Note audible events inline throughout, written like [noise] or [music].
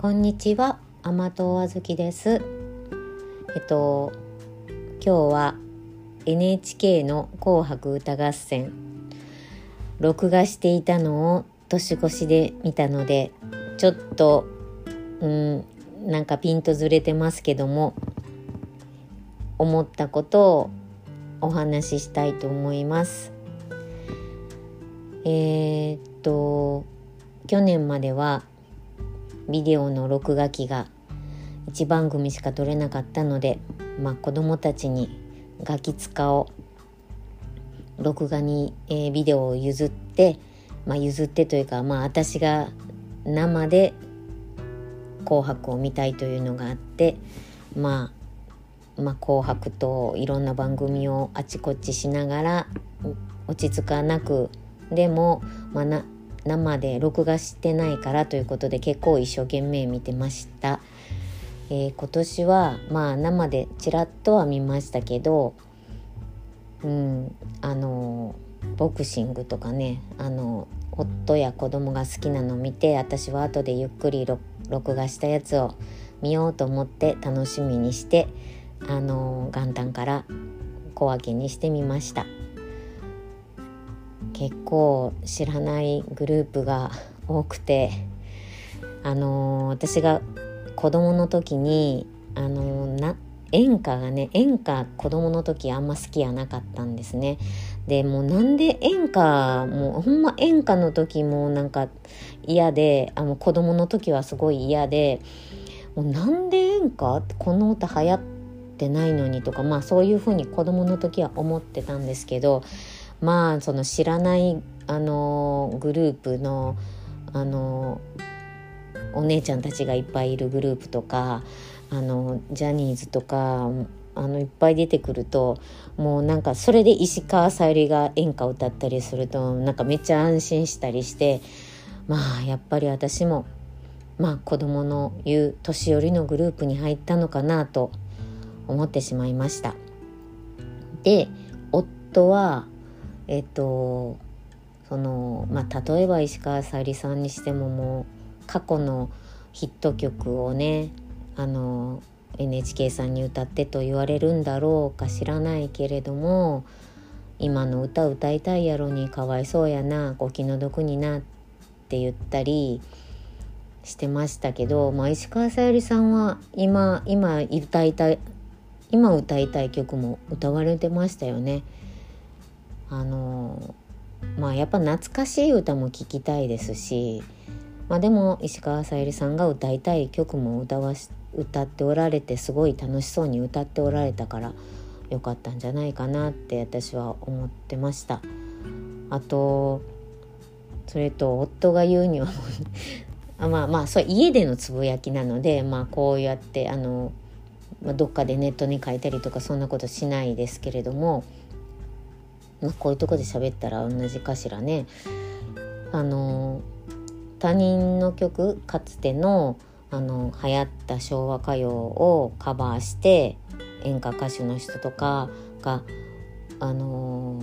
こんにちは甘党あずきです。えっと今日は NHK の紅白歌合戦。録画していたのを年越しで見たのでちょっとうんなんかピンとずれてますけども思ったことをお話ししたいと思います。えー、っと去年まではビデオの録画機が1番組しか撮れなかったので、まあ、子供たちにガキ使を録画に、えー、ビデオを譲って、まあ、譲ってというか、まあ、私が生で「紅白」を見たいというのがあって、まあ、まあ「紅白」といろんな番組をあちこちしながら落ち着かなくでも、まあ、な生で録画してないからということで結構一生懸命見てました、えー、今年はまあ生でちらっとは見ましたけどうんあのボクシングとかねあの夫や子供が好きなのを見て私は後でゆっくり録画したやつを見ようと思って楽しみにしてあの元旦から小分けにしてみました。結構知らないグループが多くてあの、私が子供の時にあの、な演歌がね演歌子供の時あんま好きやなかったんですね。でもうなんで演歌もうほんま演歌の時もなんか嫌であの子供の時はすごい嫌でもうなんで演歌？ってこの歌流行ってないのにとかまあそういうふうに子供の時は思ってたんですけどまあその知らないあのグループのあのお姉ちゃんたちがいっぱいいるグループとかあのジャニーズとかあのいっぱい出てくるともうなんかそれで石川さゆりが演歌歌ったりするとなんかめっちゃ安心したりしてまあやっぱり私もまあ子供の言う年寄りのグループに入ったのかなと思ってしまいました。で夫はえっとそのまあ例えば石川さゆりさんにしてももう過去のヒット曲をねあの NHK さんに歌ってと言われるんだろうか知らないけれども今の歌歌いたいやろにかわいそうやなお気の毒になって言ったりしてましたけど、まあ、石川さゆりさんは今今歌いたい今歌いたい曲も歌われてましたよね。あのまあやっぱ懐かしい歌も聴きたいですし、まあ、でも石川さゆりさんが歌いたい曲も歌わし歌っておられてすごい楽しそうに歌っておられたからよかったんじゃないかなって私は思ってました。あとそれと夫が言うにはあ [laughs] まあまあそれ家でのつぶやきなので、まあ、こうやってあの、まあ、どっかでネットに書いたりとかそんなことしないですけれどもまあ、こういうとこで喋ったら同じかしらね。あの他人の曲かつてのあの流行った昭和歌謡をカバーして演歌歌手の人とかがあの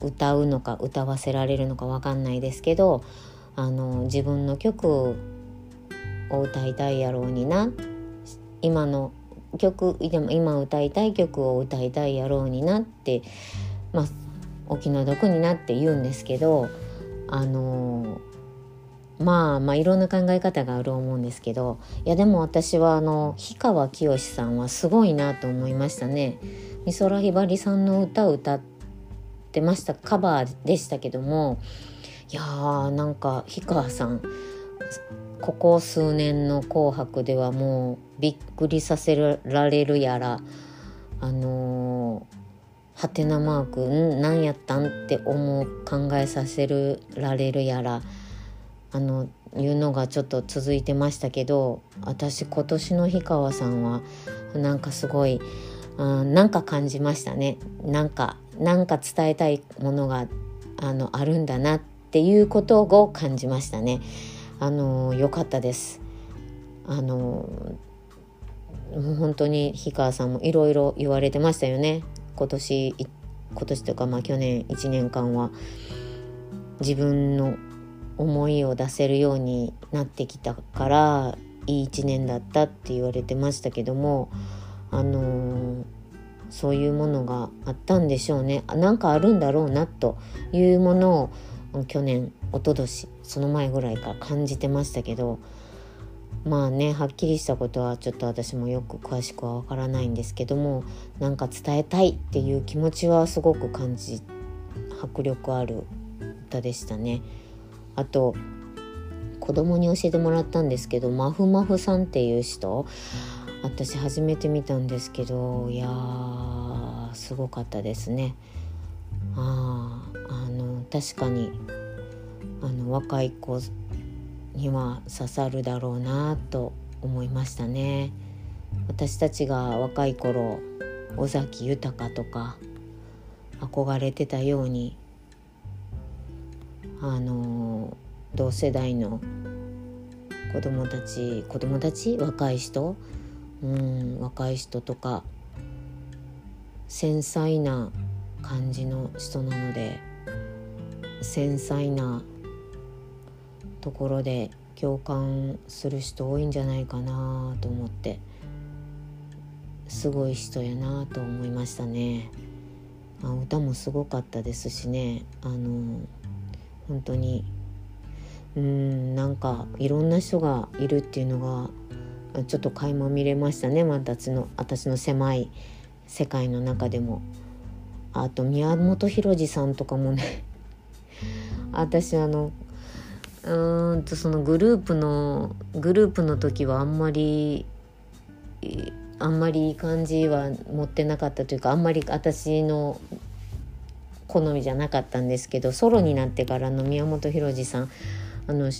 歌うのか歌わせられるのか分かんないですけどあの自分の曲を歌いたいやろうにな今の曲今歌いたい曲を歌いたいやろうになってまあお気の毒になって言うんですけどあのまあまあいろんな考え方があると思うんですけどいやでも私はあの氷川きよしさんはすごいなと思いましたね。美空ひばりさんの歌を歌ってましたカバーでしたけどもいやーなんか氷川さんここ数年の「紅白」ではもうびっくりさせられるやらあのーはてなマークん何やったんって思う考えさせられるやらあのいうのがちょっと続いてましたけど私今年の氷川さんはなんかすごい、うん、なんか感じましたねなんかなんか伝えたいものがあのあるんだなっていうことを感じましたね。あの良かったです。あのもう本当に氷川さんもいろいろ言われてましたよね今年今年とかまあ去年1年間は自分の思いを出せるようになってきたからいい一年だったって言われてましたけどもあのー、そういうものがあったんでしょうね。なんかあるんだろうなというものを去年一昨年その前ぐらいから感じてましたけどまあねはっきりしたことはちょっと私もよく詳しくはわからないんですけどもなんか伝えたいっていう気持ちはすごく感じ迫力ある歌でしたね。あと子供に教えてもらったんですけどマフマフさんっていう人私初めて見たんですけどいやーすごかったですね。ああの確かにあの若い子には刺さるだろうなと思いましたね。私たちが若い頃尾崎豊とか憧れてたようにあの同世代の子供たち子供たち？若い人？うん若い人とか繊細な感じの人なので繊細なところで共感する人多いんじゃないかなと思ってすごい人やなと思いましたね。あ歌もすごかったですしねあの本当にうんなんかいろんな人がいるっていうのがちょっと垣間見れましたね私の私の狭い世界の中でも。あと宮本浩次さんとかもね [laughs] 私あのうんとそのグループのグループの時はあんまりあんまりいい感じは持ってなかったというかあんまり私の好みじゃなかったんですけどソロになってからの宮本浩次さんあの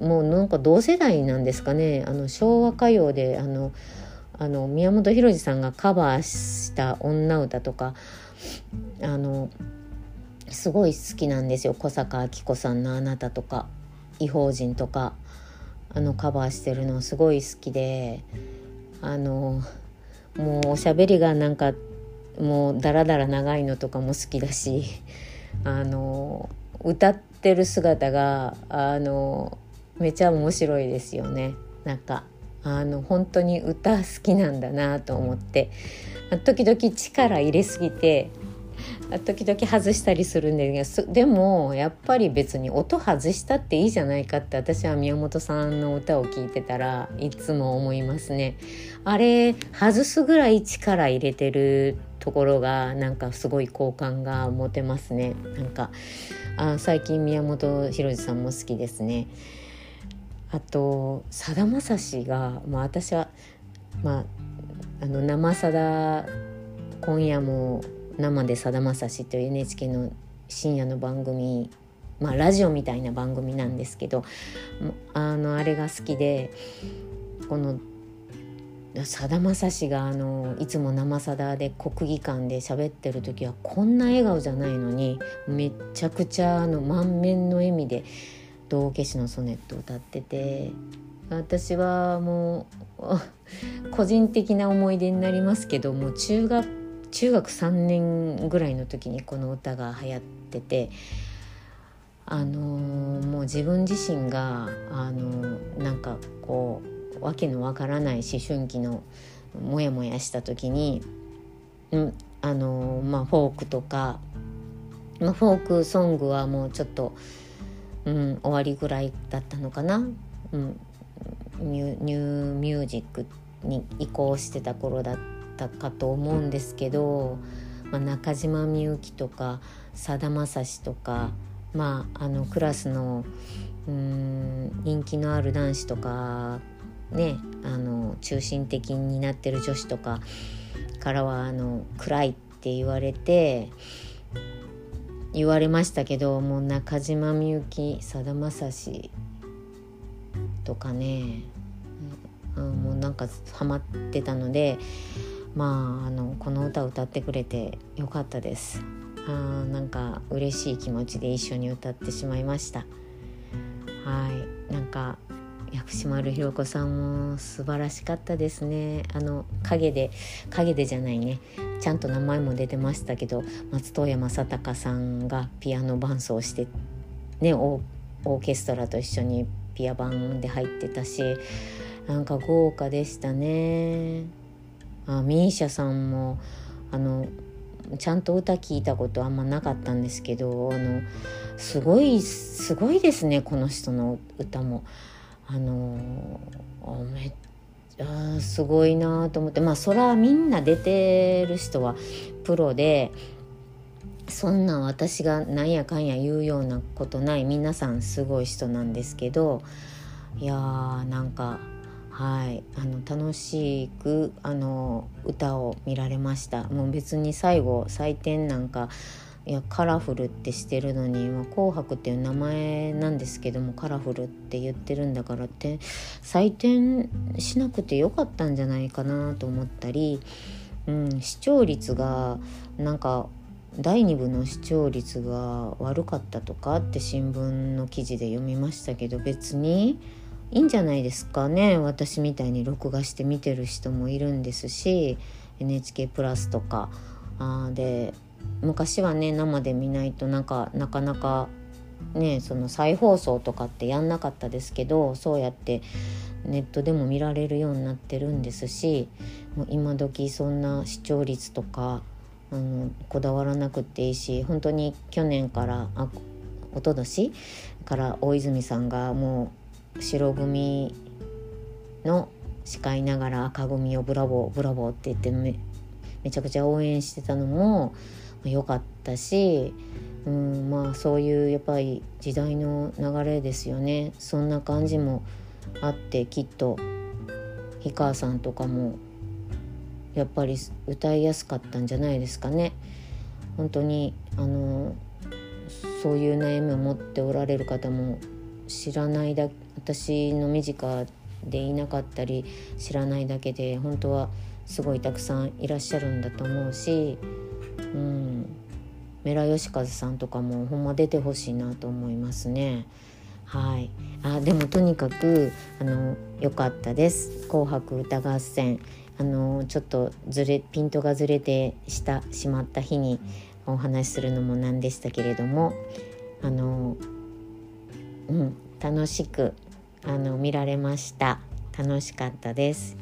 もうなんか同世代なんですかねあの昭和歌謡であのあの宮本浩次さんがカバーした女歌とかあのすごい好きなんですよ小坂明子さんの「あなた」とか「異邦人」とかあのカバーしてるのすごい好きであのもうおしゃべりがなんかもうダラダラ長いのとかも好きだしあの歌ってる姿があのめちゃ面白いですよね。なんかあの本当に歌好きなんだなと思って。時々力入れすぎて時々外したりするんですけどでもやっぱり別に音外したっていいじゃないかって私は宮本さんの歌を聴いてたらいつも思いますね。あれ外すぐらい力入れてるところがなんかすごい好感が持てますね。なんかあ最近宮本浩次さんも好きですね。あとさだまさしが、まあ、私は、まあ、あの生さだ今夜も生でさだまさしという NHK の深夜の番組まあラジオみたいな番組なんですけどあのあれが好きでこのさだまさしがあのいつも「生さだ」で国技館で喋ってる時はこんな笑顔じゃないのにめちゃくちゃあの満面の笑みで「道化師のソネット」を歌ってて私はもう [laughs] 個人的な思い出になりますけども中学中学3年ぐらいの時にこの歌が流行っててあのー、もう自分自身があのー、なんかこうわけのわからない思春期のモヤモヤした時に、うんあのー、まあ、フォークとか、まあ、フォークソングはもうちょっと、うん、終わりぐらいだったのかな、うん、ニュニューミュージックに移行してた頃だった。たかと思うんですけど、まあ、中島みゆきとかさだまさしとか、まあ、あのクラスのうん人気のある男子とかねあの中心的になってる女子とかからはあの暗いって言われて言われましたけどもう中島みゆきさだまさしとかね、うん、もうなんかハマってたのでまああのこの歌を歌ってくれてよかったです。あなんか嬉しい気持ちで一緒に歌ってしまいました。はい。なんか薬師丸ひろ子さんも素晴らしかったですね。あの影で影でじゃないね。ちゃんと名前も出てましたけど松任谷正隆さんがピアノ伴奏してねオーケストラと一緒にピアバンで入ってたしなんか豪華でしたね。あミーシャさんもあのちゃんと歌聞いたことあんまなかったんですけどあのすごいすごいですねこの人の歌も。あのめあすごいなと思ってまあそらみんな出てる人はプロでそんな私がなんやかんや言うようなことない皆さんすごい人なんですけどいやーなんかはい。あの楽しくあの歌を見られました。もう別に最後採点なんかいやカラフルってしてるのに「ま、紅白」っていう名前なんですけどもカラフルって言ってるんだからって採点しなくてよかったんじゃないかなと思ったり、うん、視聴率がなんか第2部の視聴率が悪かったとかって新聞の記事で読みましたけど別にいいんじゃないですかね。私みたいに録画して見てる人もいるんですし NHK プラスとか。あで昔はね生で見ないとなんかなかなかねその再放送とかってやんなかったですけどそうやってネットでも見られるようになってるんですしもう今時そんな視聴率とかあのこだわらなくていいし本当に去年からあ一昨年から大泉さんがもう白組の司会ながら赤組をブラボーブラボーって言ってめめちゃくちゃ応援してたのも良かったし、うん、まあそういうやっぱり時代の流れですよねそんな感じもあってきっと氷川さんとかもやっぱり歌いやすかったんじゃないですかね。本当にあのそういう悩みを持っておられる方も知らないだ私の身近でいなかったり知らないだけで本当はすごいたくさんいらっしゃるんだと思うし、うん、メラヨシカズさんとかもほんま出てほしいなと思いますね。はい、あでもとにかくあの良かったです「紅白歌合戦」あのちょっとずれピントがずれてしたしまった日にお話しするのもなんでしたけれどもあの、うん、楽しくあの見られました楽しかったです。